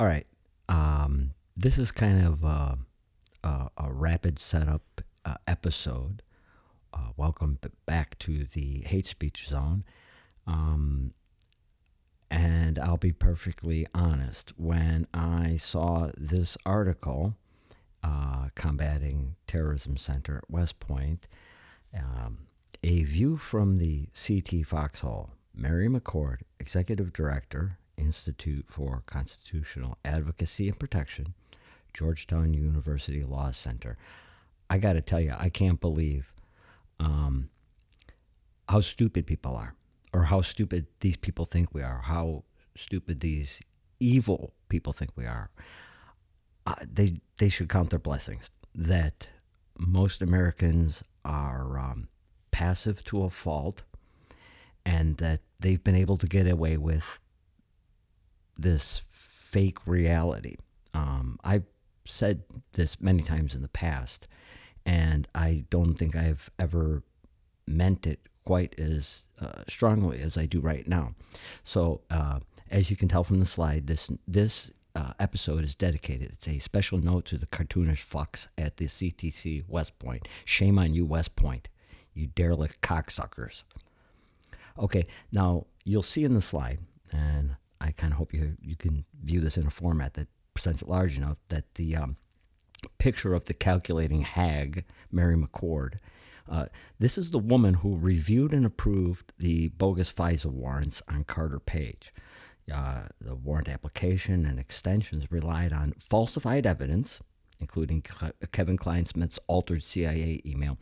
All right. Um, this is kind of a, a, a rapid setup uh, episode. Uh, welcome back to the hate speech zone. Um, and I'll be perfectly honest. When I saw this article, uh, Combating Terrorism Center at West Point, um, a view from the CT Foxhole, Mary McCord, Executive Director, Institute for Constitutional Advocacy and Protection, Georgetown University Law Center. I got to tell you, I can't believe um, how stupid people are, or how stupid these people think we are, how stupid these evil people think we are. Uh, they they should count their blessings that most Americans are um, passive to a fault, and that they've been able to get away with this fake reality. Um, I've said this many times in the past, and I don't think I've ever meant it quite as uh, strongly as I do right now. So, uh, as you can tell from the slide, this this uh, episode is dedicated. It's a special note to the cartoonish fucks at the CTC West Point. Shame on you, West Point, you derelict cocksuckers. Okay, now you'll see in the slide, and I kind of hope you you can view this in a format that presents it large enough that the um, picture of the calculating hag, Mary McCord. Uh, this is the woman who reviewed and approved the bogus FISA warrants on Carter Page. Uh, the warrant application and extensions relied on falsified evidence, including Kevin Clinesmith's altered CIA email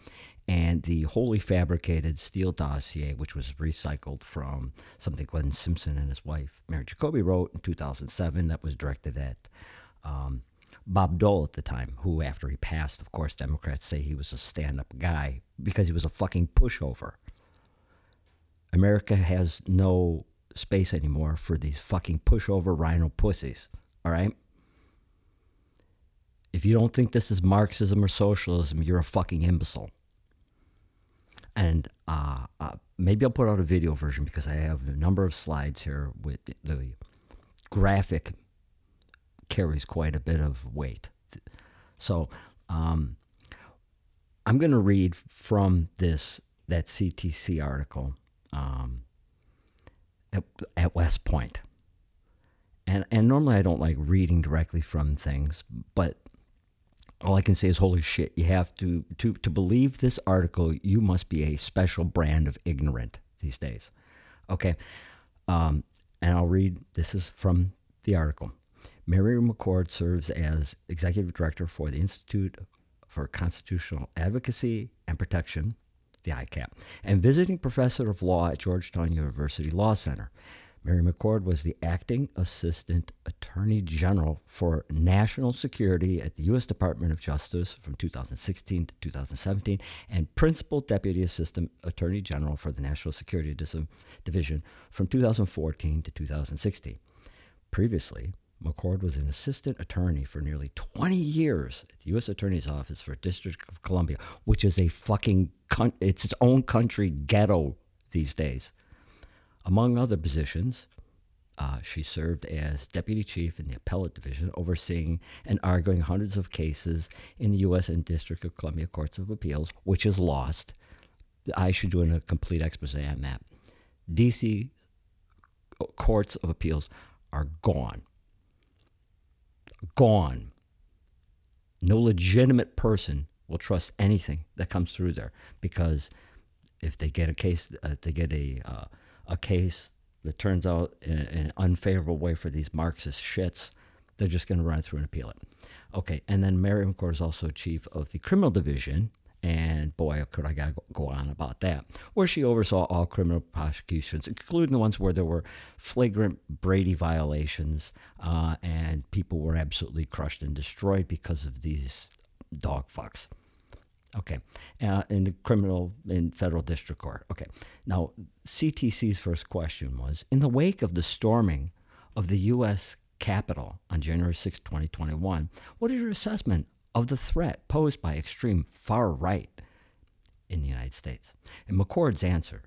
and the wholly fabricated Steele dossier, which was recycled from something Glenn Simpson and his wife Mary Jacoby wrote in 2007 that was directed at um, Bob Dole at the time, who, after he passed, of course, Democrats say he was a stand up guy because he was a fucking pushover. America has no space anymore for these fucking pushover rhino pussies, all right? If you don't think this is Marxism or socialism, you're a fucking imbecile and uh, uh, maybe I'll put out a video version because I have a number of slides here with the graphic carries quite a bit of weight. So um, I'm going to read from this that CTC article um, at, at West Point. And, and normally I don't like reading directly from things, but all I can say is holy shit. You have to to to believe this article. You must be a special brand of ignorant these days. Okay, um, and I'll read. This is from the article. Mary McCord serves as executive director for the Institute for Constitutional Advocacy and Protection, the ICAP, and visiting professor of law at Georgetown University Law Center. Mary McCord was the acting assistant attorney general for national security at the U.S. Department of Justice from 2016 to 2017 and principal deputy assistant attorney general for the National Security Division from 2014 to 2016. Previously, McCord was an assistant attorney for nearly 20 years at the U.S. Attorney's Office for District of Columbia, which is a fucking, it's its own country ghetto these days. Among other positions, uh, she served as deputy chief in the appellate division, overseeing and arguing hundreds of cases in the U.S. and District of Columbia Courts of Appeals, which is lost. I should do a complete expose on that. D.C. courts of appeals are gone. Gone. No legitimate person will trust anything that comes through there because if they get a case, uh, they get a uh, a case that turns out in, an unfavorable way for these Marxist shits, they're just going to run through and appeal it. Okay, and then Mary McCord is also chief of the criminal division, and boy, could I go on about that, where she oversaw all criminal prosecutions, including the ones where there were flagrant Brady violations uh, and people were absolutely crushed and destroyed because of these dog fucks. Okay. Uh, in the criminal in federal district court. Okay. Now, CTC's first question was In the wake of the storming of the U.S. Capitol on January 6, 2021, what is your assessment of the threat posed by extreme far right in the United States? And McCord's answer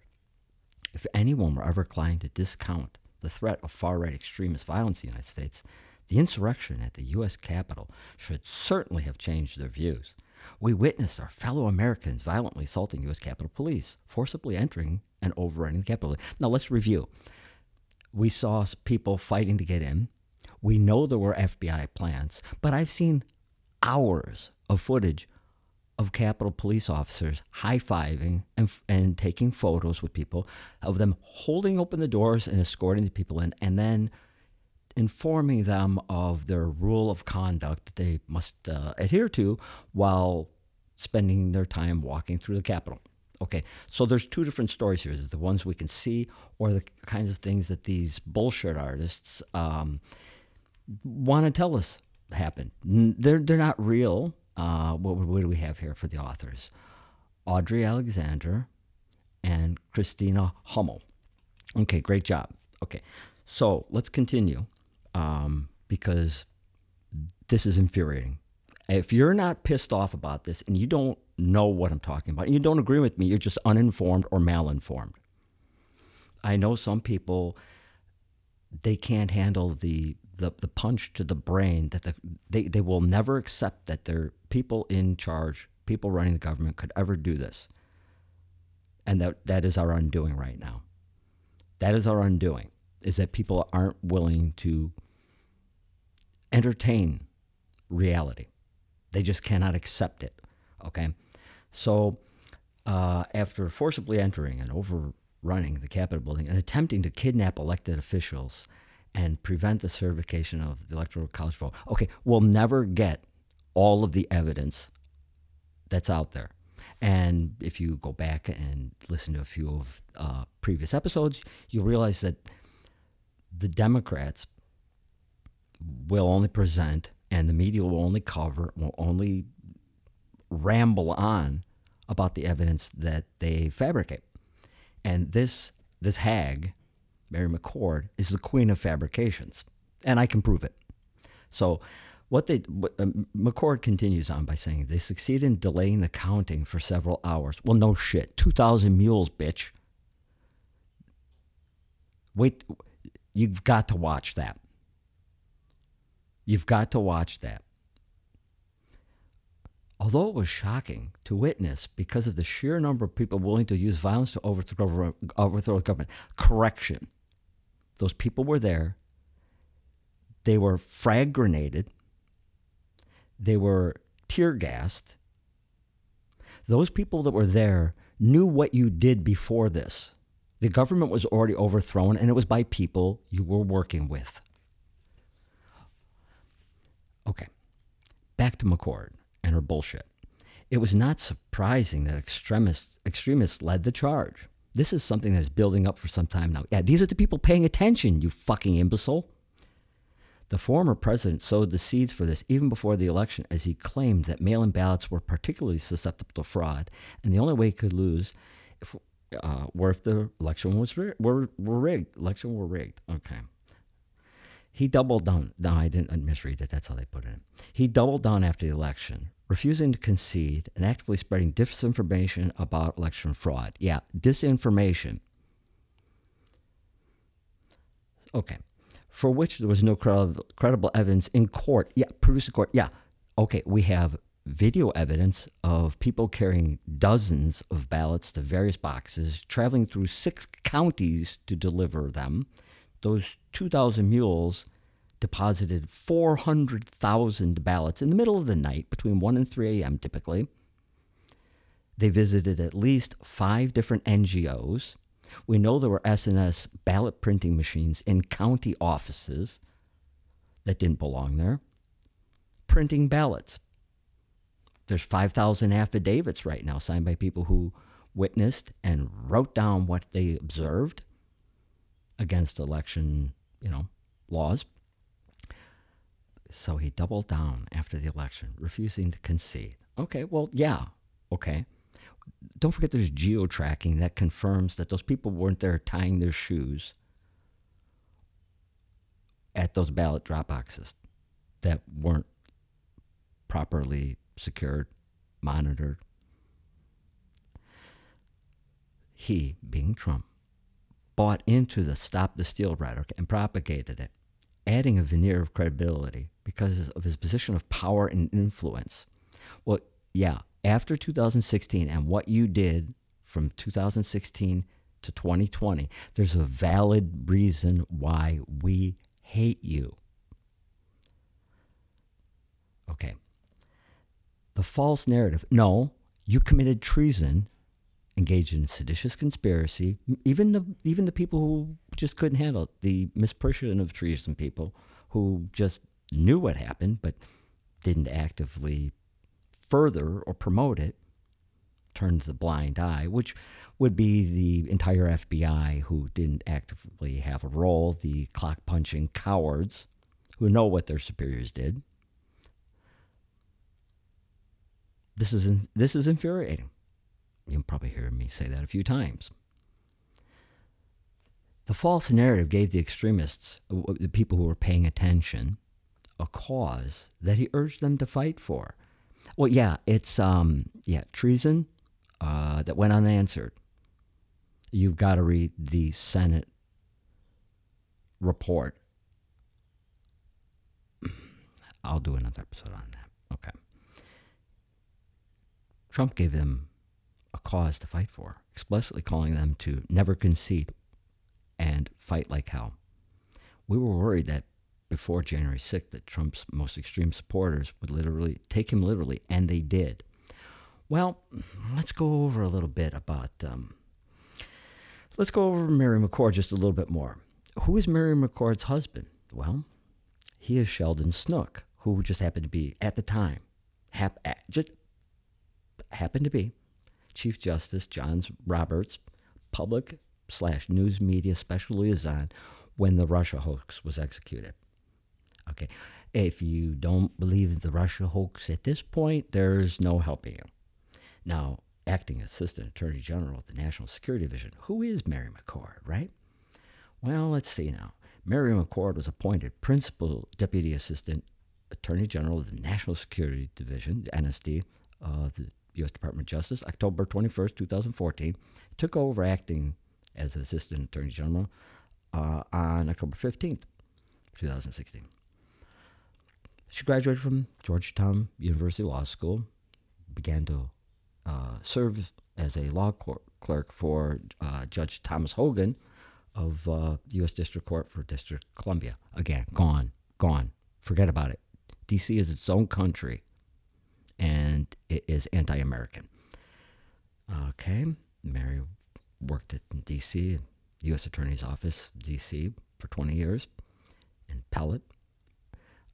if anyone were ever inclined to discount the threat of far right extremist violence in the United States, the insurrection at the U.S. Capitol should certainly have changed their views. We witnessed our fellow Americans violently assaulting U.S. Capitol Police, forcibly entering and overrunning the Capitol. Now let's review. We saw people fighting to get in. We know there were FBI plans, but I've seen hours of footage of Capitol police officers high fiving and, and taking photos with people, of them holding open the doors and escorting the people in, and then informing them of their rule of conduct that they must uh, adhere to while spending their time walking through the Capitol. Okay, so there's two different stories here: the ones we can see, or the kinds of things that these bullshit artists um, want to tell us happened. They're they're not real. Uh, what, what do we have here for the authors? Audrey Alexander and Kristina Hummel. Okay, great job. Okay, so let's continue um, because this is infuriating. If you're not pissed off about this and you don't know what I'm talking about, and you don't agree with me, you're just uninformed or malinformed. I know some people they can't handle the the, the punch to the brain that the, they, they will never accept that their people in charge, people running the government could ever do this. And that, that is our undoing right now. That is our undoing, is that people aren't willing to entertain reality. They just cannot accept it. Okay? So, uh, after forcibly entering and overrunning the Capitol building and attempting to kidnap elected officials and prevent the certification of the Electoral College vote, okay, we'll never get all of the evidence that's out there. And if you go back and listen to a few of uh, previous episodes, you'll realize that the Democrats will only present and the media will only cover, will only ramble on about the evidence that they fabricate. And this this hag, Mary McCord, is the queen of fabrications, and I can prove it. So, what they what, um, McCord continues on by saying they succeed in delaying the counting for several hours. Well, no shit, two thousand mules, bitch. Wait, you've got to watch that. You've got to watch that. Although it was shocking to witness because of the sheer number of people willing to use violence to overthrow, overthrow government, correction. Those people were there. They were frag grenaded. They were tear gassed. Those people that were there knew what you did before this. The government was already overthrown, and it was by people you were working with. Okay, back to McCord and her bullshit. It was not surprising that extremists, extremists led the charge. This is something that's building up for some time now. Yeah, these are the people paying attention, you fucking imbecile. The former president sowed the seeds for this even before the election, as he claimed that mail in ballots were particularly susceptible to fraud, and the only way he could lose uh, were if the election was were, were rigged. Election were rigged. Okay. He doubled down. No, I didn't misread it. That's how they put it. He doubled down after the election, refusing to concede and actively spreading disinformation about election fraud. Yeah, disinformation. Okay. For which there was no credible, credible evidence in court. Yeah, produced in court. Yeah. Okay, we have video evidence of people carrying dozens of ballots to various boxes, traveling through six counties to deliver them those 2,000 mules deposited 400,000 ballots in the middle of the night between 1 and 3 a.m. typically. They visited at least five different NGOs. We know there were SNS ballot printing machines in county offices that didn't belong there, printing ballots. There's 5,000 affidavits right now signed by people who witnessed and wrote down what they observed against election, you know, laws. So he doubled down after the election, refusing to concede. Okay, well, yeah, okay. Don't forget there's geo tracking that confirms that those people weren't there tying their shoes at those ballot drop boxes that weren't properly secured, monitored. He, being Trump, bought into the Stop the Steal rhetoric and propagated it. adding a veneer of credibility because of his position of power and influence. Well, yeah, after 2016 and what you did from 2016 to 2020, there's a valid reason why we hate you. Okay. The false narrative. No, you committed treason, engaged in seditious conspiracy. Even the even the people who just couldn't handle it, the misprision of treason people who just knew what happened but didn't actively further or promote it, turns the blind eye, which would be the entire FBI who didn't actively have a role, the clock punching cowards who know what their superiors did. This is this is infuriating. You'll probably hear me say that a few times. The false narrative gave the extremists, the people who were paying attention, a cause that he urged them to fight for. Well, yeah, it's um, yeah, treason uh, that went unanswered you've got to read the Senate report. I'll do another episode on that. Trump gave them a cause to fight for, explicitly calling them to never concede and fight like hell. We were worried that before January 6th that Trump's most extreme supporters would literally take him literally, and they did. Well, let's go over a little bit about um, Let's go over Mary McCord just a little bit more. Who is Mary McCord's husband? Well, he is Sheldon Snook, who just happened to be at the time, hap, just happened to be Chief Justice John Roberts, public slash news media special liaison when the Russia hoax was executed. Okay, if you don't believe the Russia hoax at this point, there's no helping you. Now, acting assistant attorney general of the National Security Division. Who is Mary McCord, right? Well, let's see now. Mary McCord was appointed principal deputy assistant attorney general of the National Security Division, the NSD, the U.S. Department of Justice, October 21st, 2014. Took over acting as assistant attorney general uh, on October 15th, 2016. She graduated from Georgetown University Law School, began to uh, served as a law clerk for uh, Judge Thomas Hogan of uh, U.S. District Court for District Columbia. Again, gone, gone. Forget about it. D.C. is its own country, and it is anti-American. Okay, Mary worked at D.C. U.S. Attorney's Office, D.C. for 20 years in Pellet,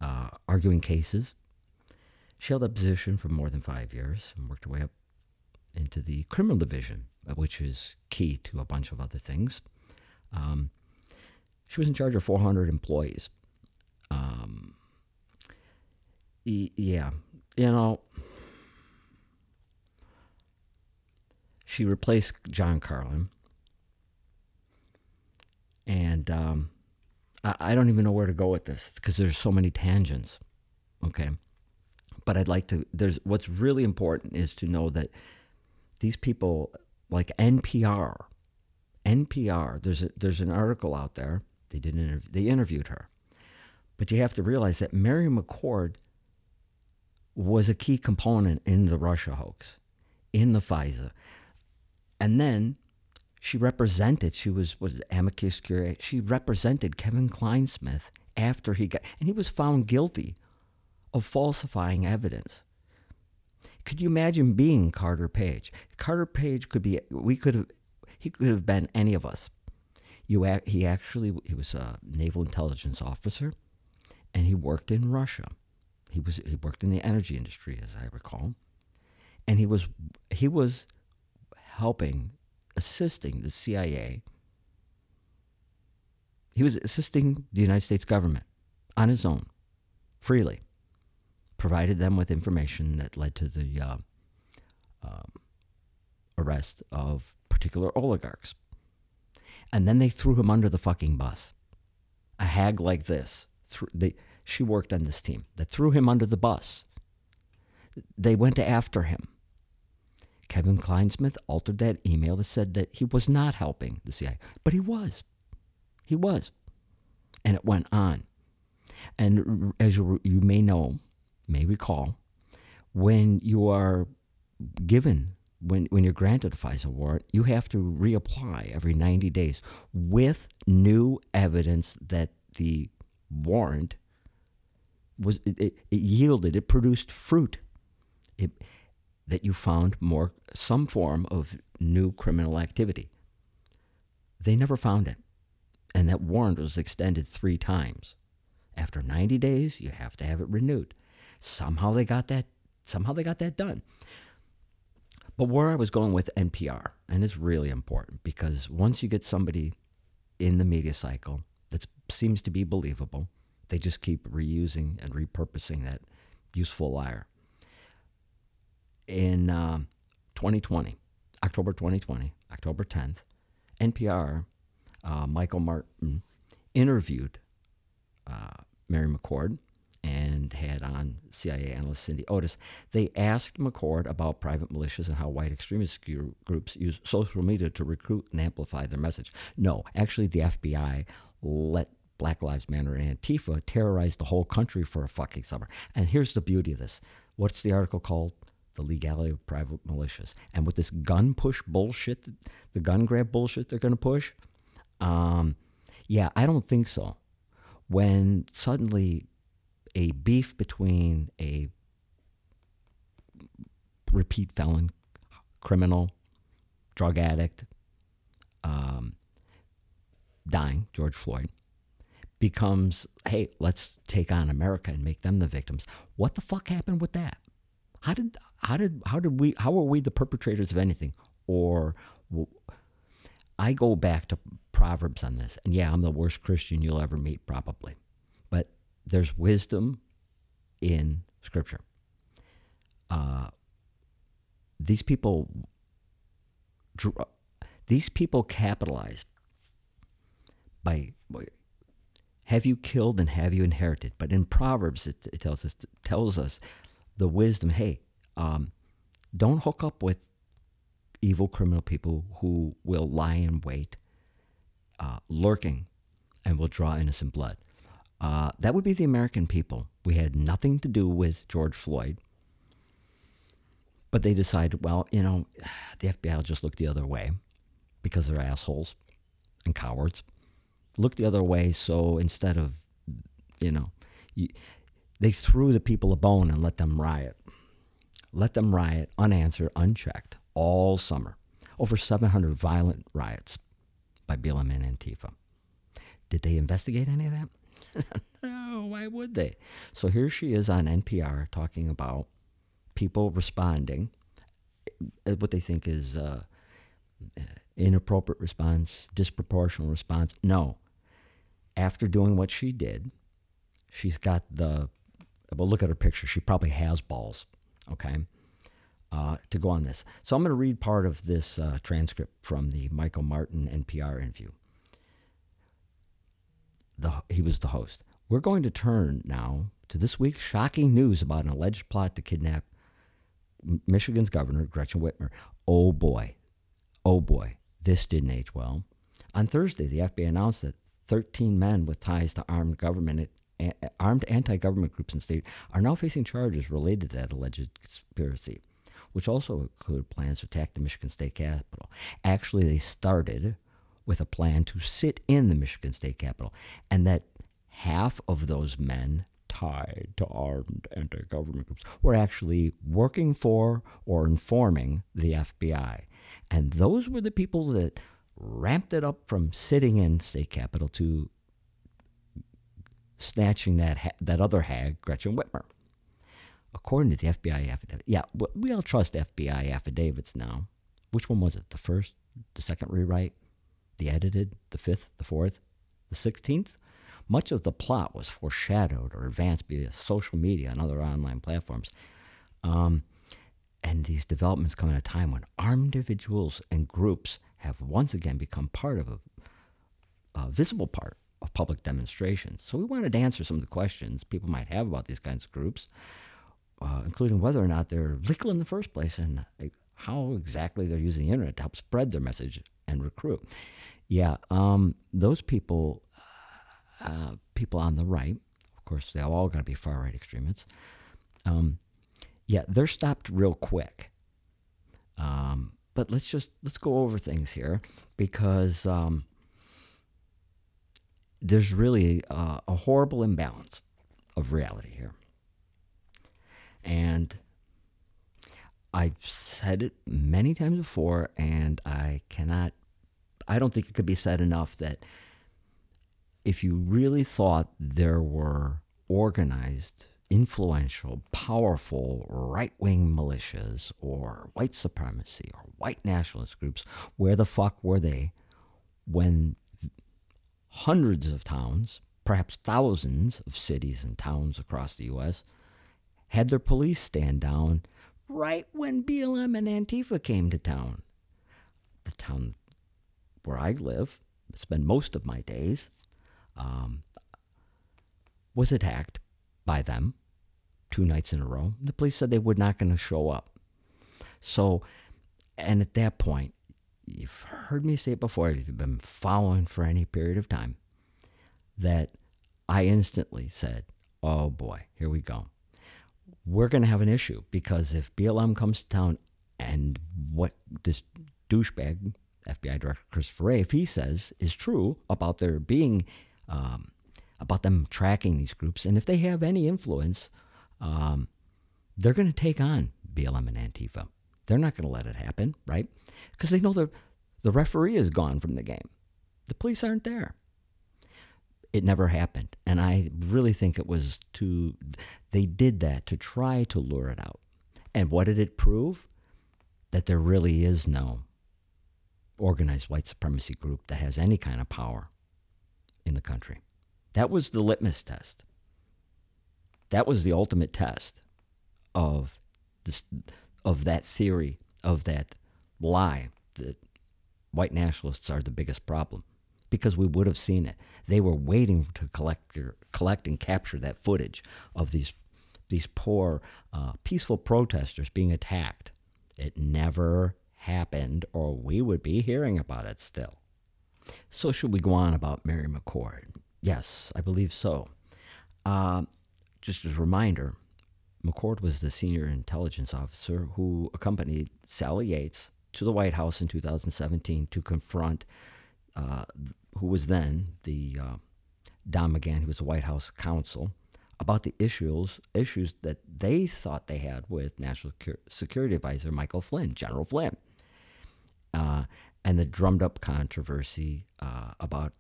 uh, arguing cases. She held that position for more than five years and worked her way up into the criminal division, which is key to a bunch of other things. Um, she was in charge of 400 employees. Um, yeah, you know, she replaced John Carlin. And um, I, I don't even know where to go with this because there's so many tangents. Okay. But I'd like to, there's what's really important is to know that these people like NPR, NPR. There's a, there's an article out there. They did interv- they interviewed her, but you have to realize that Mary McCord was a key component in the Russia hoax, in the FISA, and then she represented. She was was amicus curiae. She represented Kevin Clinesmith after he got, and he was found guilty of falsifying evidence. Could you imagine being Carter Page? Carter Page could be, we could have, he could have been any of us. You, he actually, he was a naval intelligence officer, and he worked in Russia. He was, he worked in the energy industry, as I recall, and he was, he was helping, assisting the CIA. He was assisting the United States government on his own, freely provided them with information that led to the uh, um, arrest of particular oligarchs. And then they threw him under the fucking bus. A hag like this, they, she worked on this team, that threw him under the bus. They went after him. Kevin Clinesmith altered that email that said that he was not helping the CIA, but he was. He was. And it went on. And as you, you may know, may recall, when you are given, when, when you're granted a FISA warrant, you have to reapply every 90 days with new evidence that the warrant was it, it, yielded, it produced fruit. It, that you found more some form of new criminal activity. They never found it. And that warrant was extended three times. After 90 days, you have to have it renewed. Somehow they got that somehow they got that done. But where I was going with NPR, and it's really important because once you get somebody in the media cycle that seems to be believable, they just keep reusing and repurposing that useful liar. In uh, 2020, October 2020, October 10th, NPR, uh, Michael Martin interviewed uh, Mary McCord and had on CIA analyst Cindy Otis. They asked McCord about private militias and how white extremist groups use social media to recruit and amplify their message. No, actually, the FBI let Black Lives Matter and Antifa terrorize the whole country for a fucking summer. And here's the beauty of this. What's the article called? The legality of private militias. And with this gun push bullshit, the gun grab bullshit they're going to push, um, yeah, I don't think so. When suddenly a beef between a repeat felon, criminal, drug addict, um, dying, George Floyd, becomes, hey, let's take on America and make them the victims. What the fuck happened with that? How did how did how did we how are we the perpetrators of anything? Or I go back to Proverbs on this, and yeah, I'm the worst Christian you'll ever meet, probably, but there's wisdom in Scripture. Uh, these people, these people capitalize by, have you killed and have you inherited? But in Proverbs, it, it tells us tells us the wisdom. Hey, um, don't hook up with evil criminal people who will lie in wait, uh, lurking, and will draw innocent blood. Uh, that would be the American people. We had nothing to do with George Floyd, but they decided, well, you know, the FBI will just look the other way because they're assholes and cowards look the other way. So instead of, you know, you, they threw the people a bone and let them riot. Let them riot unanswered, unchecked, all summer. Over 700 violent riots by BLM and Antifa. Did they investigate any of that? no, why would they? So here she is on NPR talking about people responding, uh, what they think is uh, inappropriate response, disproportional response. No, after doing what she did, she's got the, well, look at her picture. She probably has balls, okay, uh, to go on this. So I'm going to read part of this uh, transcript from the Michael Martin NPR interview. The, he was the host. We're going to turn now to this week's shocking news about an alleged plot to kidnap Michigan's governor, Gretchen Whitmer. Oh boy, oh boy, this didn't age well. On Thursday, the FBI announced that 13 men with ties to armed government armed anti-government groups in state are now facing charges related to that alleged conspiracy, which also include plans to attack the Michigan State Capitol. Actually, they started with a plan to sit in the Michigan State Capitol, and that half of those men tied to armed anti-government groups were actually working for or informing the FBI. And those were the people that ramped it up from sitting in state capitol to snatching that ha- that other hag, Gretchen Whitmer. According to the FBI affidavit, yeah, we all trust FBI affidavits now. Which one was it? The first, the second rewrite, the edited, the fifth, the fourth, the sixteenth? Much of the plot was foreshadowed or advanced via social media and other online platforms. Um, and these developments come at a time when armed individuals and groups have once again become part of a, a visible part of public demonstrations. So we wanted to answer some of the questions people might have about these kinds of groups, uh, including whether or not they're legal in the first place and how exactly they're using the internet to help spread their message and recruit. Yeah, um, those people, uh, people on the right, of course, they're all going to be far right extremists. Um, yeah, they're stopped real quick. Um, but let's just let's go over things here because um, there's really a horrible imbalance of reality here, and I've said it many times before, and I cannot. I don't think it could be said enough that if you really thought there were organized influential, powerful right wing militias or white supremacy or white nationalist groups, where the fuck were they when hundreds of towns, perhaps thousands of cities and towns across the U.S., had their police stand down right when BLM and Antifa came to town? The town where I live, spend most of my days, um, was attacked by them two nights in a row. The police said they were not going to show up. So, and at that point, you've heard me say it before, if you've been following for any period of time, that I instantly said, oh boy, here we go. We're going to have an issue because if BLM comes to town and what this douchebag, FBI Director Christopher Wray, if he says is true about there being um, about them tracking these groups. And if they have any influence, um, they're going to take on BLM and Antifa. They're not going to let it happen, right? Because they know the, the referee is gone from the game. The police aren't there. It never happened. And I really think it was to, they did that to try to lure it out. And what did it prove? That there really is no organized white supremacy group that has any kind of power in the country. That was the litmus test. That was the ultimate test of this, of that theory, of that lie that white nationalists are the biggest problem. Because we would have seen it. They were waiting to collect, collect and capture that footage of these, these poor, uh, peaceful protesters being attacked. It never happened, or we would be hearing about it still. So, should we go on about Mary McCord? Yes, I believe so. Uh, just as a reminder, McCord was the senior intelligence officer who accompanied Sally Yates to the White House in 2017 to confront uh, who was then the uh, Don McGahn, who was the White House counsel, about the issues issues that they thought they had with National Security Advisor Michael Flynn, General Flynn, uh, and the drummed up controversy uh, about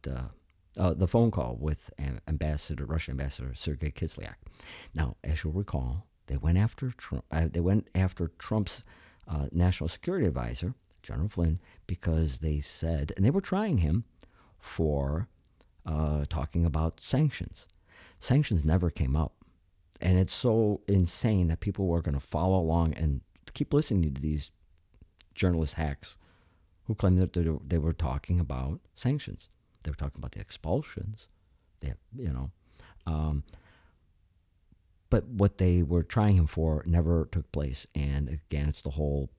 uh, the phone call with Ambassador Russian Ambassador Sergei Kislyak. Now, as you'll recall, they went after Trump. Uh, they went after Trump's uh, national security advisor, General Flynn, because they said, and they were trying him for uh, talking about sanctions. Sanctions never came up, and it's so insane that people were going to follow along and keep listening to these journalist hacks who claim that they were talking about sanctions. They were talking about the expulsions. They, you know, um, but what they were trying him for never took place. And again, it's the whole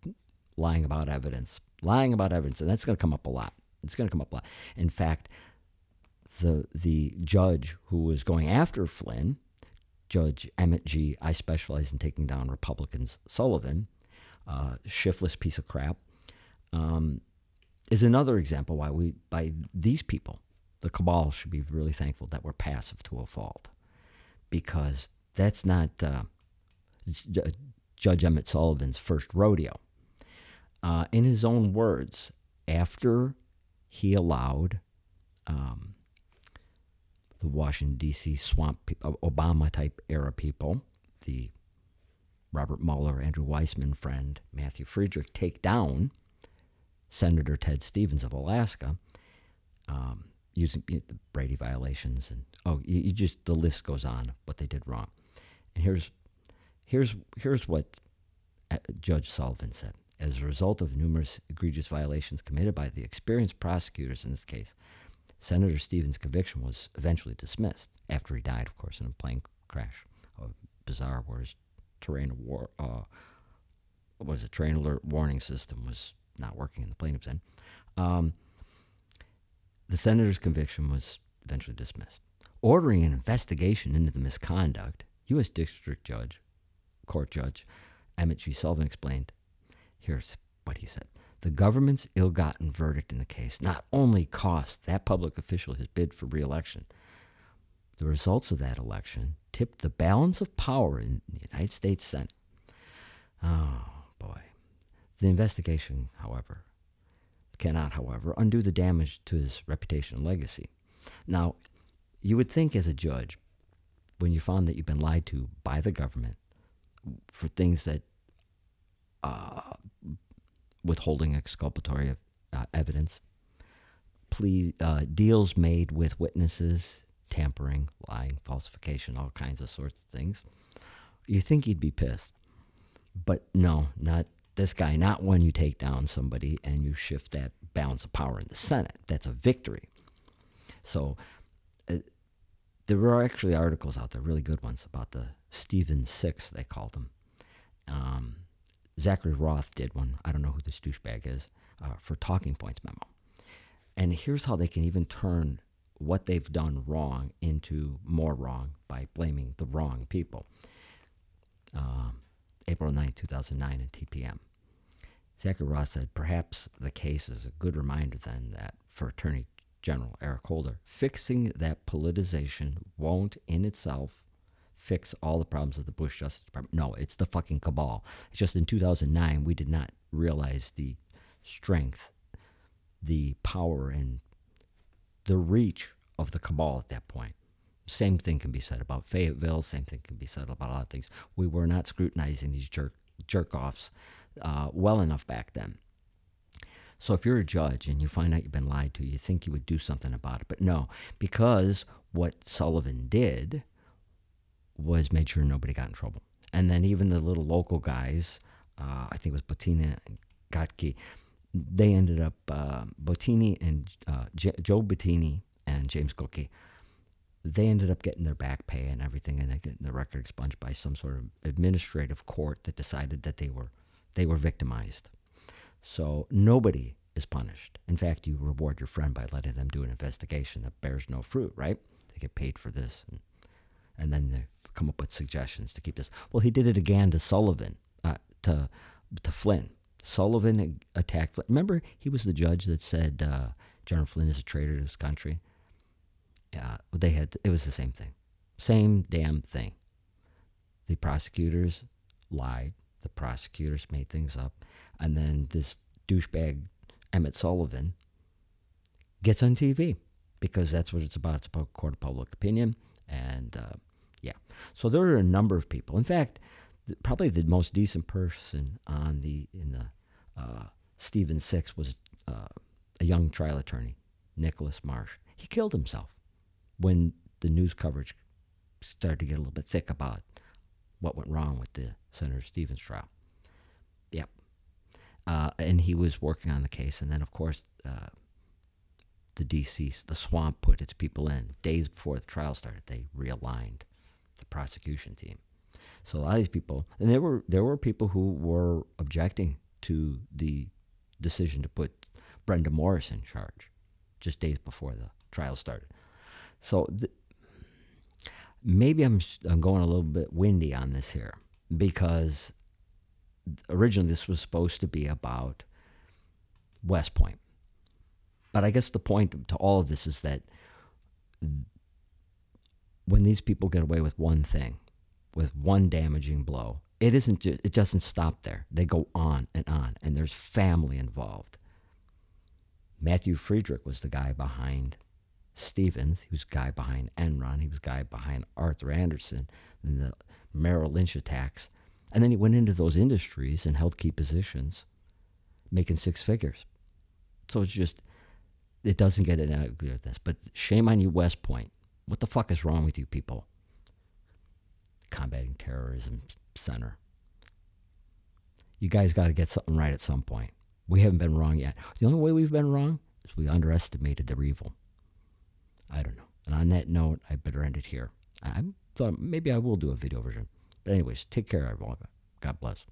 lying about evidence, lying about evidence, and that's going to come up a lot. It's going to come up a lot. In fact, the the judge who was going after Flynn, Judge Emmet G. I specialize in taking down Republicans. Sullivan, uh, shiftless piece of crap. Um, is another example why we, by these people, the cabal should be really thankful that we're passive to a fault, because that's not uh, Judge Emmet Sullivan's first rodeo. Uh, in his own words, after he allowed um, the Washington D.C. swamp uh, Obama type era people, the Robert Mueller, Andrew Weissmann friend Matthew Friedrich, take down Senator Ted Stevens of Alaska, um, using the Brady violations, and oh, you, you, just the list goes on what they did wrong. And here's here's here's what uh, Judge Sullivan said. As a result of numerous egregious violations committed by the experienced prosecutors in this case, Senator Stevens' conviction was eventually dismissed after he died, of course, in a plane crash. A bizarre where his terrain war, uh, what was it, alert warning system was not working in the plaintiff's end. Um, the senator's conviction was eventually dismissed. ordering an investigation into the misconduct, U.S. District Judge, Court Judge Emmet G. Sullivan explained here's what he said. The government's ill gotten verdict in the case not only cost that public official his bid for reelection, the results of that election tipped the balance of power in the United States Senate. Oh, boy. The investigation, however, cannot, however, undo the damage to his reputation and legacy. Now, you would think as a judge, when you found that you've been lied to by the government for things that uh, withholding exculpatory uh, evidence, plea, uh, deals made with witnesses, tampering, lying, falsification, all kinds of sorts of things. You think he'd be pissed. But no, not this guy. Not when you take down somebody and you shift that balance of power in the Senate. That's a victory. So uh, there were actually articles out there, really good ones, about the Stephen Six, they called them. Um, Zachary Roth did one. I don't know who this douchebag is uh, for Talking Points memo. And here's how they can even turn what they've done wrong into more wrong by blaming the wrong people. Uh, April 9, 2009, in TPM. Zachary Roth said, perhaps the case is a good reminder then that for Attorney General Eric Holder, fixing that politicization won't in itself fix all the problems of the Bush Justice Department. No, it's the fucking cabal. It's just in 2009 we did not realize the strength, the power, and the reach of the cabal at that point. Same thing can be said about Fayetteville. Same thing can be said about a lot of things. We were not scrutinizing these jerk jerk offs uh, well enough back then. So if you're a judge and you find out you've been lied to, you think you would do something about it. But no, because what Sullivan did was made sure nobody got in trouble. And then even the little local guys, uh, I think it was Bottini and Goeke, they ended up, uh, Bottini and uh, J- Joe Bottini and James Goeke, they ended up getting their back pay and everything and getting the record expunged by some sort of administrative court that decided that they were they were victimized. So nobody is punished. In fact, you reward your friend by letting them do an investigation that bears no fruit, right? They get paid for this. And, and then they come up with suggestions to keep this. Well, he did it again to Sullivan, uh, to, to Flynn. Sullivan attacked Flynn. Remember, he was the judge that said uh, General Flynn is a traitor to his country? Yeah, they had, it was the same thing. Same damn thing. The prosecutors lied the prosecutors made things up. And then this douchebag, Emmet Sullivan, gets on TV because that's what it's about. It's about court of public opinion. And uh, yeah, so there are a number of people. In fact, probably the most decent person on the in the uh, Stephen Six was uh, a young trial attorney, Nicholas Marsh. He killed himself when the news coverage started to get a little bit thick about what went wrong with the Senator Stevens trial. Yep. Uh, and he was working on the case. And then, of course, uh, the DC, the swamp put its people in. Days before the trial started, they realigned the prosecution team. So a lot of these people, and there were there were people who were objecting to the decision to put Brenda Morris in charge, just days before the trial started. So th- maybe I'm, I'm going a little bit windy on this here because originally this was supposed to be about West Point. But I guess the point to all of this is that when these people get away with one thing, with one damaging blow, it isn't just, it doesn't stop there. They go on and on, and there's family involved. Matthew Friedrich was the guy behind Stevens. He was guy behind Enron. He was guy behind Arthur Andersen and the Merrill Lynch attacks. And then he went into those industries and held key positions, making six figures. So it's just, it doesn't get any uglier than this. But shame on you, West Point. What the fuck is wrong with you people? Combating Terrorism Center. You guys got to get something right at some point. We haven't been wrong yet. The only way we've been wrong is we underestimated their evil. I don't know. And on that note, I better end it here. I thought maybe I will do a video version. But anyways, take care, everyone. God bless.